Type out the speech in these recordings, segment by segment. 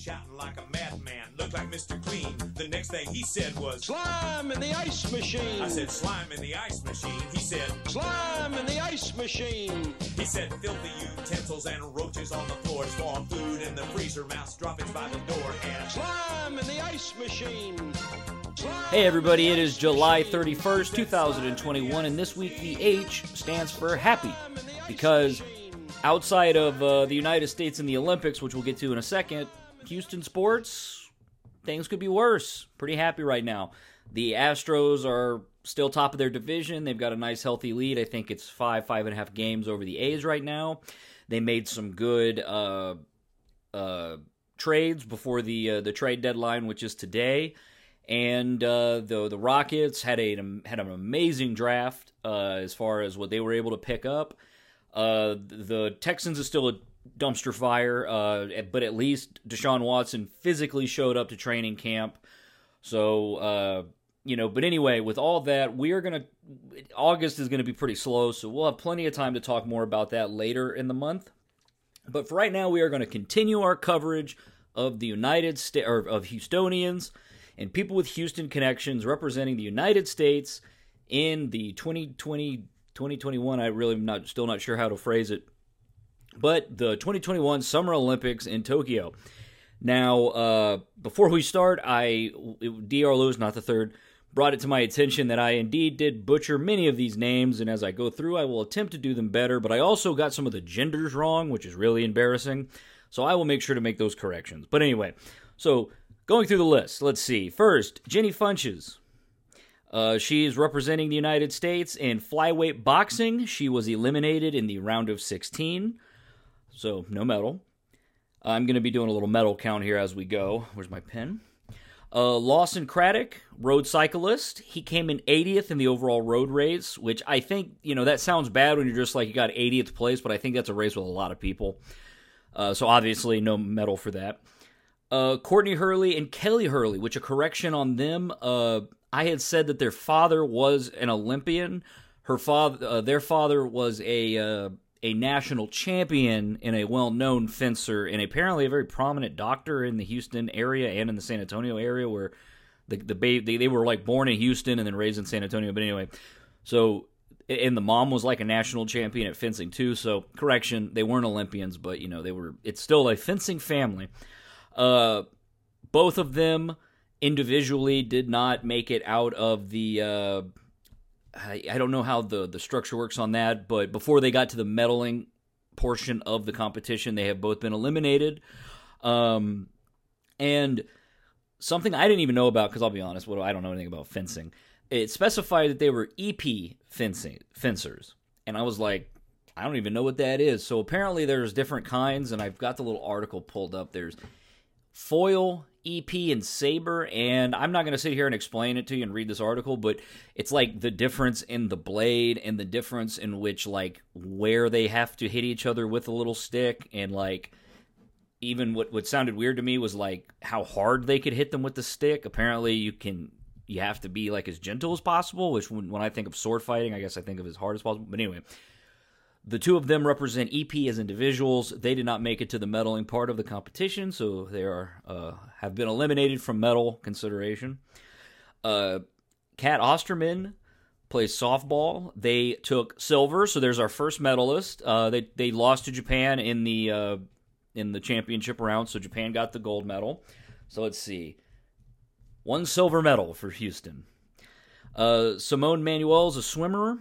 shouting like a madman. Looked like Mr. Clean. The next thing he said was, Slime in the ice machine. I said, slime in the ice machine. He said, Slime in the ice machine. he said, filthy utensils and roaches on the floor. Storm food in the freezer, mouse droppings by the door. And Slime in the ice machine. Hey everybody, it is July 31st, 2021, and this week the H stands for happy. Because outside of uh, the United States and the Olympics, which we'll get to in a second, Houston sports, things could be worse. Pretty happy right now. The Astros are still top of their division. They've got a nice, healthy lead. I think it's five, five and a half games over the A's right now. They made some good uh, uh, trades before the uh, the trade deadline, which is today. And uh, the the Rockets had a had an amazing draft uh, as far as what they were able to pick up. Uh, the Texans is still a dumpster fire, uh, but at least Deshaun Watson physically showed up to training camp. So uh, you know, but anyway, with all that, we are gonna August is gonna be pretty slow, so we'll have plenty of time to talk more about that later in the month. But for right now, we are going to continue our coverage of the United States or of Houstonians and people with Houston connections representing the United States in the 2020 2021. I really am not still not sure how to phrase it, but the 2021 Summer Olympics in Tokyo. Now, uh, before we start, I Dr. Lewis, not the third, brought it to my attention that I indeed did butcher many of these names, and as I go through, I will attempt to do them better. But I also got some of the genders wrong, which is really embarrassing. So I will make sure to make those corrections. But anyway, so going through the list, let's see. First, Jenny Funches. Uh, she is representing the United States in flyweight boxing. She was eliminated in the round of 16, so no medal. I'm going to be doing a little medal count here as we go. Where's my pen? Uh, Lawson Craddock, road cyclist. He came in 80th in the overall road race, which I think, you know, that sounds bad when you're just like, you got 80th place, but I think that's a race with a lot of people. Uh, so obviously, no medal for that. Uh, Courtney Hurley and Kelley Hurley, which a correction on them. Uh, I had said that their father was an Olympian. Her father, uh, their father was a uh, a national champion and a well known fencer, and apparently a very prominent doctor in the Houston area and in the San Antonio area, where the the babe they, they were like born in Houston and then raised in San Antonio. But anyway, so and the mom was like a national champion at fencing too. So correction, they weren't Olympians, but you know they were. It's still a fencing family. Uh, both of them individually did not make it out of the. Uh, I, I don't know how the the structure works on that, but before they got to the medaling portion of the competition, they have both been eliminated. Um, and something I didn't even know about because I'll be honest, what I don't know anything about fencing. It specified that they were EP fencing fencers, and I was like, I don't even know what that is. So apparently, there's different kinds, and I've got the little article pulled up. There's foil, EP, and saber, and I'm not going to sit here and explain it to you and read this article, but it's like the difference in the blade and the difference in which like where they have to hit each other with a little stick, and like even what what sounded weird to me was like how hard they could hit them with the stick. Apparently, you can you have to be like as gentle as possible. Which when, when I think of sword fighting, I guess I think of as hard as possible. But anyway, the two of them represent EP as individuals. They did not make it to the medaling part of the competition, so they are uh, have been eliminated from medal consideration. Uh, Cat Osterman plays softball. They took silver, so there's our first medalist. Uh, they they lost to Japan in the uh, in the championship round, so Japan got the gold medal. So let's see, one silver medal for Houston. Uh, Simone Manuel is a swimmer,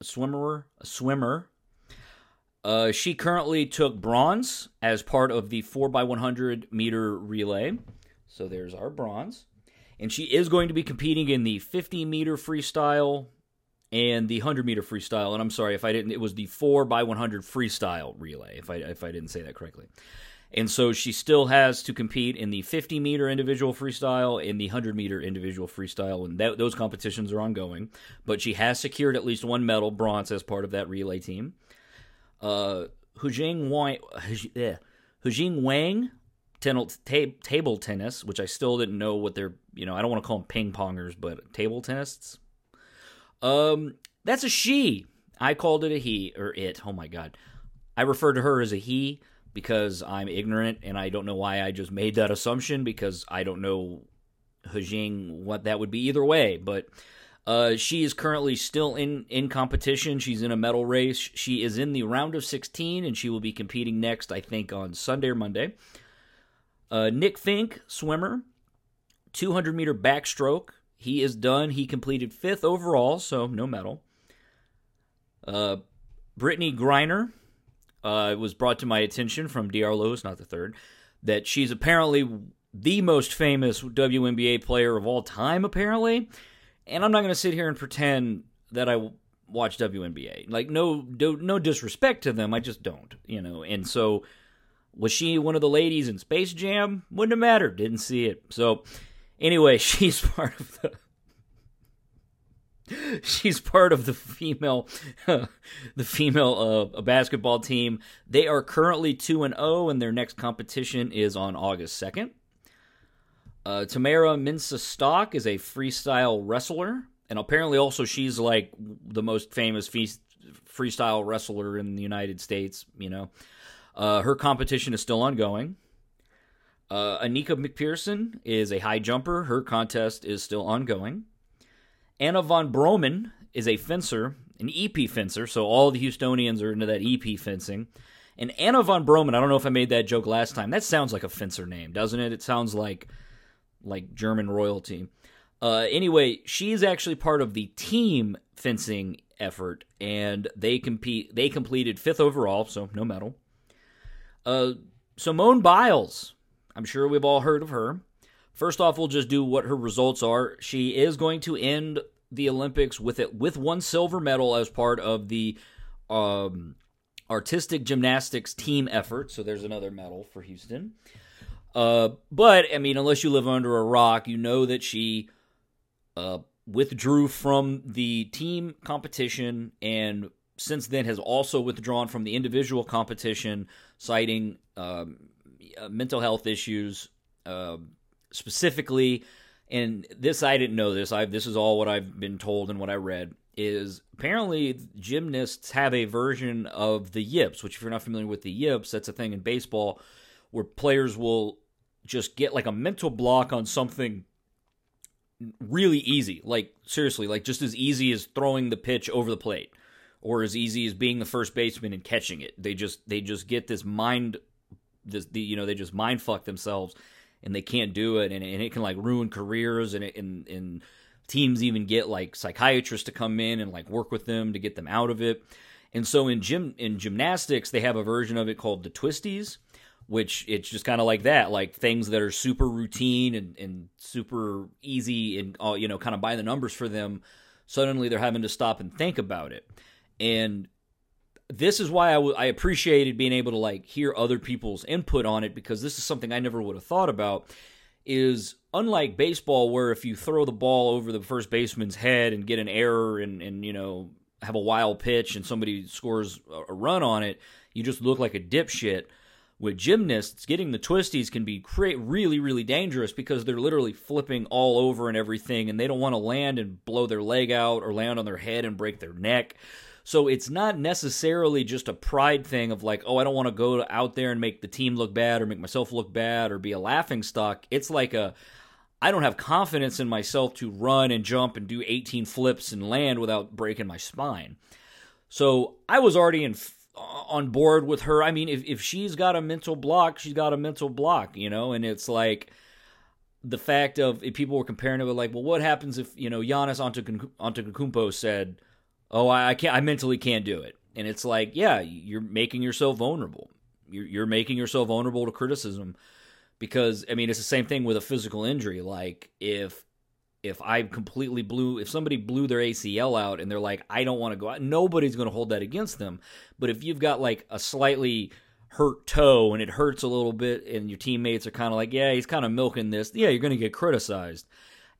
a swimmer, a swimmer. Uh, she currently took bronze as part of the 4x100 meter relay. So there's our bronze. And she is going to be competing in the 50 meter freestyle and the 100 meter freestyle. And I'm sorry if I didn't, it was the 4x100 freestyle relay, if I, if I didn't say that correctly. And so she still has to compete in the 50 meter individual freestyle and the 100 meter individual freestyle, and that, those competitions are ongoing. But she has secured at least one medal, bronze, as part of that relay team. Uh, Huijing Wang, Huijing Wang, table tennis, which I still didn't know what they're, you know, I don't want to call them ping pongers, but table tennists. Um, that's a she. I called it a he or it. Oh my god, I refer to her as a he, because I'm ignorant and I don't know why I just made that assumption because I don't know Hejing what that would be either way. But uh, she is currently still in, in competition. She's in a medal race. She is in the round of 16 and she will be competing next, I think, on Sunday or Monday. Uh, Nick Fink, swimmer, 200 meter backstroke. He is done. He completed fifth overall, so no medal. Uh, Brittney Griner, uh, was brought to my attention from Dr. Lewis, not the third, that she's apparently the most famous WNBA player of all time, apparently. And I'm not going to sit here and pretend that I watch WNBA. Like, no, no, no disrespect to them, I just don't, you know. And so, was she one of the ladies in Space Jam? Wouldn't have mattered. Didn't see it. So, anyway, she's part of the she's part of the female the female uh, a basketball team. They are currently 2 and 0 and their next competition is on August 2nd. Uh, Tamyra Mensah-Stock is a freestyle wrestler and apparently also she's like the most famous freestyle wrestler in the United States, you know. Uh, her competition is still ongoing. Uh, Anika McPherson is a high jumper. Her contest is still ongoing. Anna von Broman is a fencer, an EP fencer, so all the Houstonians are into that EP fencing. And Anna von Broman, I don't know if I made that joke last time. That sounds like a fencer name, doesn't it? It sounds like like German royalty. Uh, anyway, she's actually part of the team fencing effort, and they compete. They completed fifth overall, so no medal. Uh, Simone Biles, I'm sure we've all heard of her. First off, we'll just do what her results are. She is going to end the Olympics with it with one silver medal as part of the um, artistic gymnastics team effort. So there's another medal for Houston. Uh, but I mean, unless you live under a rock, you know that she uh, withdrew from the team competition and since then has also withdrawn from the individual competition, citing um, mental health issues. Uh, specifically, and this I didn't know this. I this is all what I've been told and what I read is apparently gymnasts have a version of the yips, which if you're not familiar with the yips, that's a thing in baseball where players will just get like a mental block on something really easy. Like seriously, like just as easy as throwing the pitch over the plate or as easy as being the first baseman and catching it. They just they just get this mind this the you know, they just mind fuck themselves and they can't do it, and, and it can like ruin careers, and it, and and teams even get like psychiatrists to come in and like work with them to get them out of it. And so in gym in gymnastics, they have a version of it called the twisties, which it's just kind of like that, like things that are super routine and, and super easy and all, you know kind of by the numbers for them. Suddenly they're having to stop and think about it. And this is why I, w- I appreciated being able to like hear other people's input on it because this is something I never would have thought about. Is unlike baseball, where if you throw the ball over the first baseman's head and get an error and and you know have a wild pitch and somebody scores a run on it, you just look like a dipshit. With gymnasts, getting the twisties can be really, really dangerous because they're literally flipping all over and everything, and they don't want to land and blow their leg out or land on their head and break their neck. So it's not necessarily just a pride thing of like, oh, I don't want to go out there and make the team look bad or make myself look bad or be a laughing stock. It's like a I don't have confidence in myself to run and jump and do 18 flips and land without breaking my spine. So I was already in on board with her. I mean, if if she's got a mental block, she's got a mental block, you know, and it's like the fact of people were comparing it with like, well, what happens if you know Giannis Antetokounmpo said, oh, I can't, I mentally can't do it. And it's like, yeah, you're making yourself vulnerable. You're, you're making yourself vulnerable to criticism because, I mean, it's the same thing with a physical injury. Like, if if I completely blew, if somebody blew their ACL out and they're like, I don't want to go out, nobody's going to hold that against them. But if you've got like a slightly hurt toe and it hurts a little bit and your teammates are kind of like, yeah, he's kind of milking this, yeah, you're going to get criticized.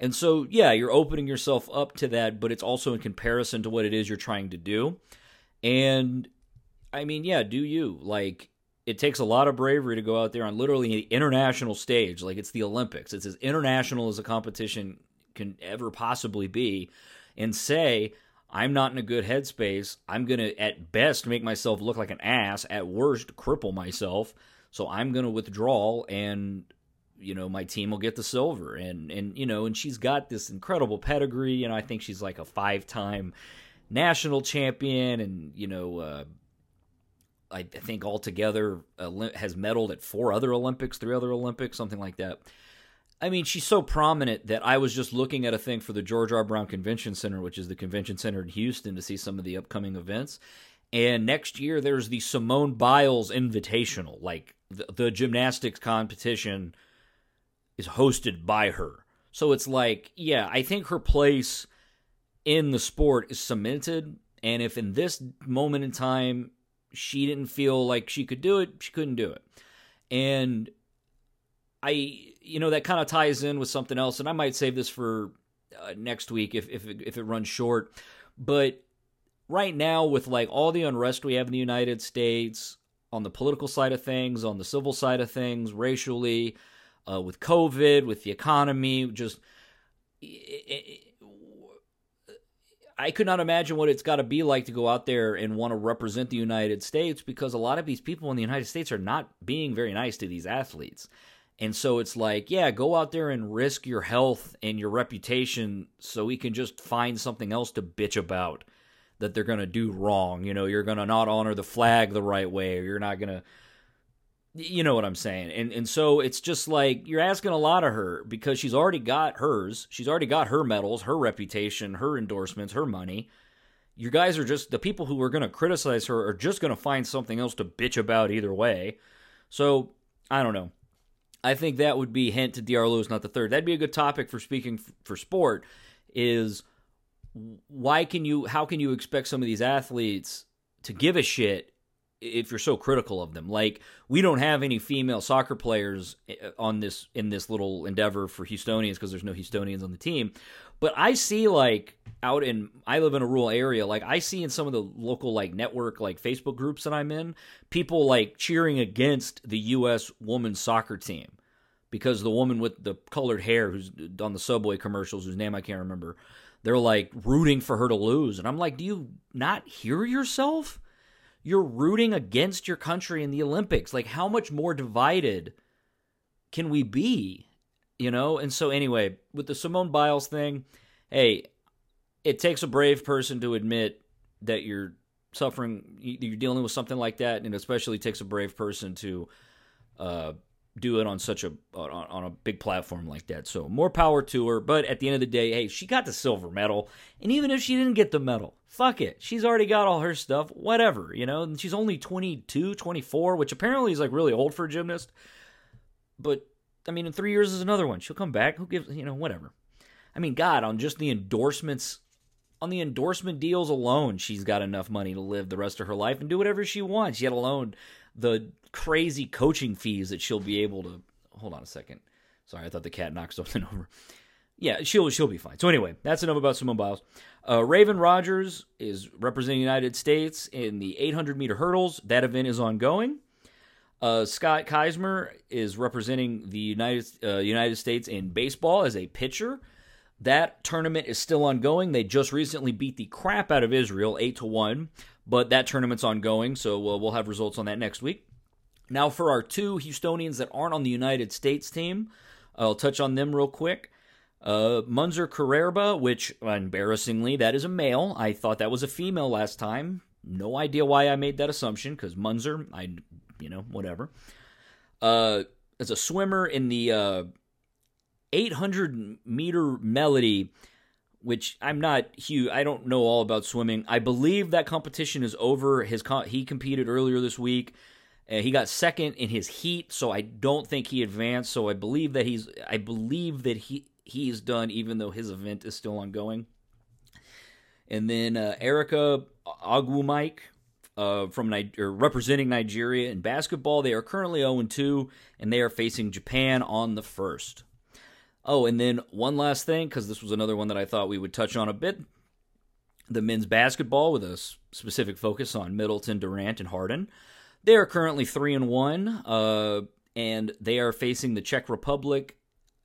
And so, yeah, you're opening yourself up to that, but it's also in comparison to what it is you're trying to do. And I mean, yeah, do you. Like, it takes a lot of bravery to go out there on literally the international stage. Like, it's the Olympics, it's as international as a competition can ever possibly be, and say, I'm not in a good headspace. I'm going to, at best, make myself look like an ass, at worst, cripple myself So I'm going to withdraw and you know my team will get the silver and and you know and she's got this incredible pedigree you know I think she's like a five-time national champion and you know uh I think altogether uh, has medaled at four other Olympics, three other Olympics, something like that. I mean, she's so prominent that I was just looking at a thing for the George R. Brown Convention Center, which is the convention center in Houston, to see some of the upcoming events. And next year, there's the Simone Biles Invitational, like the, the gymnastics competition is hosted by her. So it's like, yeah, I think her place in the sport is cemented. And if in this moment in time she didn't feel like she could do it, she couldn't do it. And I, you know, that kind of ties in with something else. And I might save this for uh, next week if if it, if it runs short. But right now, with like all the unrest we have in the United States on the political side of things, on the civil side of things, racially, uh, with COVID, with the economy, just. I could not imagine what it's got to be like to go out there and want to represent the United States because a lot of these people in the United States are not being very nice to these athletes. And so it's like, yeah, go out there and risk your health and your reputation so we can just find something else to bitch about that they're going to do wrong. You know, you're going to not honor the flag the right way, or you're not going to you know what I'm saying. And and so it's just like you're asking a lot of her because she's already got hers. She's already got her medals, her reputation, her endorsements, her money. You guys are just the people who are going to criticize her are just going to find something else to bitch about either way. So, I don't know. I think that would be hint to DR Lewis, not the third. That'd be a good topic for speaking for sport is why can you how can you expect some of these athletes to give a shit if you're so critical of them. Like we don't have any female soccer players eh, on this in this little endeavor for Houstonians because there's no Houstonians on the team. But I see like out in I live in a rural area, like I see in some of the local like network like Facebook groups that I'm in, people like cheering against the US women's soccer team because the woman with the colored hair who's on the subway commercials whose name I can't remember, they're like rooting for her to lose. And I'm like, do you not hear yourself? You're rooting against your country in the Olympics. Like, how much more divided can we be? You know? And so, anyway, with the Simone Biles thing, hey, it takes a brave person to admit that you're suffering, you're dealing with something like that, and especially takes a brave person to uh, do it on such a on, on, a big platform like that. So more power to her. But at the end of the day, hey, she got the silver medal, and even if she didn't get the medal, fuck it, she's already got all her stuff. Whatever, you know. And she's only 22, 24, which apparently is like really old for a gymnast. But I mean, in three years is another one. She'll come back. Who gives you know whatever. I mean, God, on just the endorsements. On the endorsement deals alone, she's got enough money to live the rest of her life and do whatever she wants. Yet alone, the crazy coaching fees that she'll be able to. Hold on a second. Sorry, I thought the cat knocked something over. Yeah, she'll she'll be fine. So anyway, that's enough about Simone Biles. Uh, Raevyn Rogers is representing the United States in the 800 meter hurdles. That event is ongoing. Uh, Scott Kazmir is representing the United uh, United States in baseball as a pitcher. That tournament is still ongoing. They just recently beat the crap out of Israel, eight to one. But that tournament's ongoing, so we'll, we'll have results on that next week. Now, for our two Houstonians that aren't on the United States team, I'll touch on them real quick. Uh, Munzer Carrera, which embarrassingly, that is a male. I thought that was a female last time. No idea why I made that assumption because Munzer, I, you know, whatever. Uh, as a swimmer in the uh, 800 meter melody, which I'm not huge. I don't know all about swimming. I believe that competition is over. His he competed earlier this week. Uh, he got second in his heat, so I don't think he advanced. So I believe that he's I believe that he he's done, even though his event is still ongoing. And then uh, Erica Ogwumike uh, from Niger- representing Nigeria in basketball. They are currently 0 2, and they are facing Japan on the first. Oh, and then one last thing, because this was another one that I thought we would touch on a bit. The men's basketball, with a specific focus on Middleton, Durant, and Harden. They are currently three and one, uh, and they are facing the Czech Republic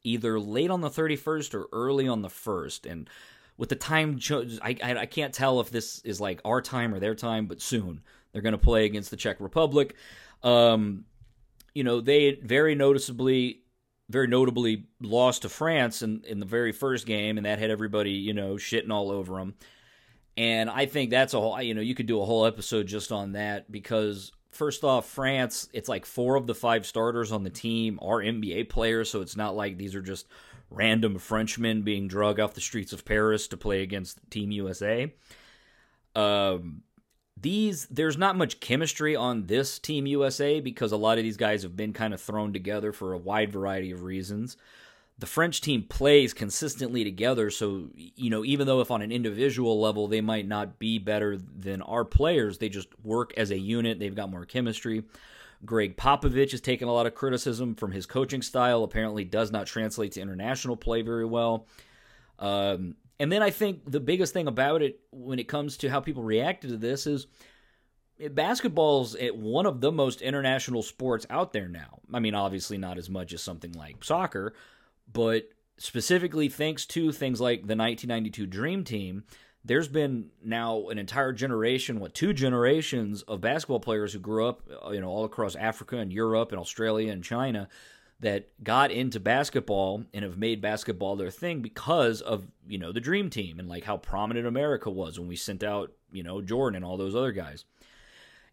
either late on the 31st or early on the first. And with the time, I, I, I can't tell if this is like our time or their time, but soon they're going to play against the Czech Republic. Um, you know, they very noticeably, very notably lost to France in, in the very first game, and that had everybody, you know, shitting all over them. And I think that's a whole, you know, you could do a whole episode just on that because, first off, France, it's like four of the five starters on the team are NBA players, so it's not like these are just random Frenchmen being drug off the streets of Paris to play against Team USA. Um, these there's not much chemistry on this team USA because a lot of these guys have been kind of thrown together for a wide variety of reasons. The French team plays consistently together, so you know even though if on an individual level they might not be better than our players, they just work as a unit. They've got more chemistry. Gregg Popovich has taken a lot of criticism from his coaching style. Apparently, does not translate to international play very well. Um, and then I think the biggest thing about it when it comes to how people reacted to this is eh, basketball's one of the most international sports out there now. I mean, obviously not as much as something like soccer, but specifically thanks to things like the 1992 Dream Team, there's been now an entire generation, what two generations of basketball players who grew up, you know, all across Africa and Europe and Australia and China that got into basketball and have made basketball their thing because of you know the dream team and like how prominent America was when we sent out you know Jordan and all those other guys.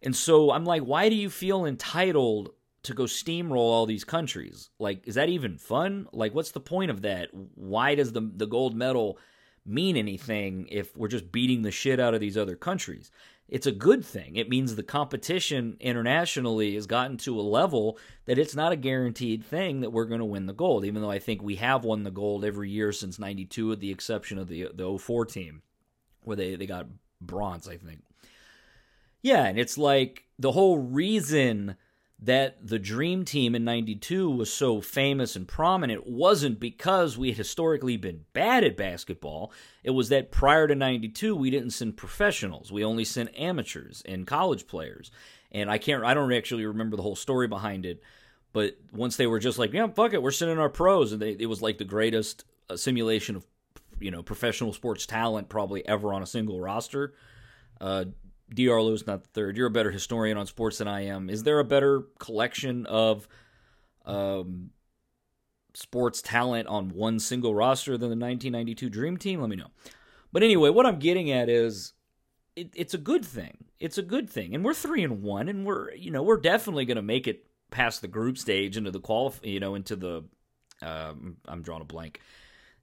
And so I'm like, why do you feel entitled to go steamroll all these countries? Like, is that even fun? Like, what's the point of that? Why does the the gold medal mean anything if we're just beating the shit out of these other countries? It's a good thing. It means the competition internationally has gotten to a level that it's not a guaranteed thing that we're going to win the gold, even though I think we have won the gold every year since 92, with the exception of the, the 04 team, where they, they got bronze, I think. Yeah, and it's like the whole reason that the Dream Team in 92 was so famous and prominent wasn't because we had historically been bad at basketball. It was that prior to 92, we didn't send professionals. We only sent amateurs and college players. And I can't, I don't actually remember the whole story behind it. But once they were just like, yeah, fuck it, we're sending our pros. And they, it was like the greatest uh, simulation of, you know, professional sports talent probably ever on a single roster. Uh, Dr. Lewis, not the third. You're a better historian on sports than I am. Is there a better collection of um, sports talent on one single roster than the 1992 Dream Team? Let me know. But anyway, what I'm getting at is it, it's a good thing. It's a good thing, and we're three and one, and we're you know we're definitely going to make it past the group stage into the qual you know into the um, I'm drawing a blank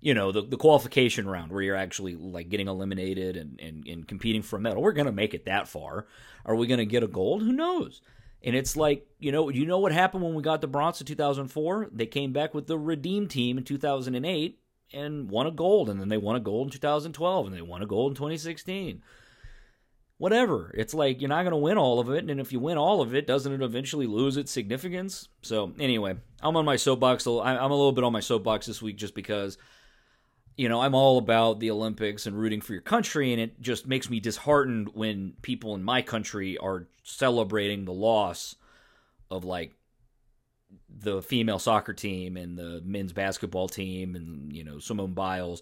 you know the, the qualification round where you're actually like getting eliminated and, and, and competing for a medal. We're going to make it that far. Are we going to get a gold? Who knows? And it's like you know you know what happened when we got the bronze in 2004 they came back with the redeem team in 2008 and won a gold and then they won a gold in 2012 and they won a gold in 2016 whatever. It's like you're not going to win all of it and if you win all of it doesn't it eventually lose its significance? So anyway i'm on my soapbox i'm a little bit on my soapbox this week just because you know, I'm all about the Olympics and rooting for your country, and it just makes me disheartened when people in my country are celebrating the loss of like the female soccer team and the men's basketball team and you know Simone Biles.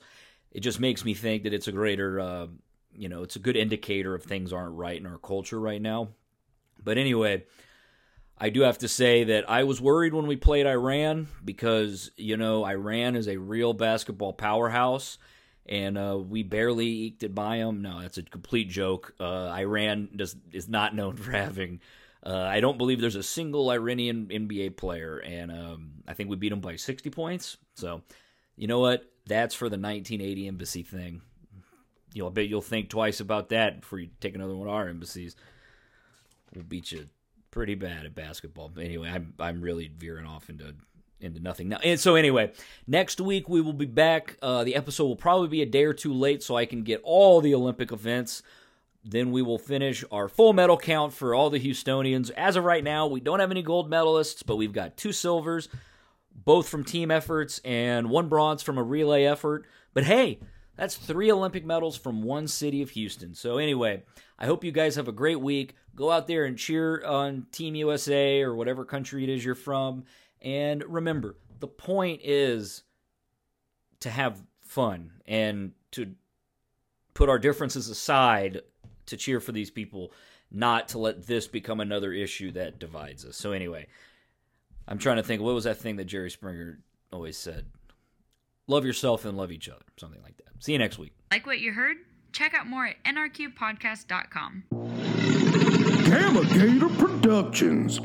It just makes me think that it's a greater, uh, you know, it's a good indicator of things aren't right in our culture right now. But anyway, I do have to say that I was worried when we played Iran because, you know, Iran is a real basketball powerhouse and uh, we barely eked it by them. No, that's a complete joke. Uh, Iran does is not known for having. Uh, I don't believe there's a single Iranian NBA player, and um, I think we beat them by 60 points. So, you know what? That's for the 1980 embassy thing. You'll bet you'll think twice about that before you take another one of our embassies. We'll beat you pretty bad at basketball. Anyway, I'm I'm really veering off into into nothing now. And so anyway, next week we will be back. Uh, the episode will probably be a day or two late, so I can get all the Olympic events. Then we will finish our full medal count for all the Houstonians. As of right now, we don't have any gold medalists, but we've got two silvers, both from team efforts, and one bronze from a relay effort. But hey, that's three Olympic medals from one city of Houston. So anyway, I hope you guys have a great week. Go out there and cheer on Team USA or whatever country it is you're from. And remember, the point is to have fun and to put our differences aside to cheer for these people, not to let this become another issue that divides us. So, anyway, I'm trying to think. What was that thing that Jerry Springer always said? Love yourself and love each other. Something like that. See you next week. Like what you heard? Check out more at nrqpodcast.com. Gamma Gator Productions.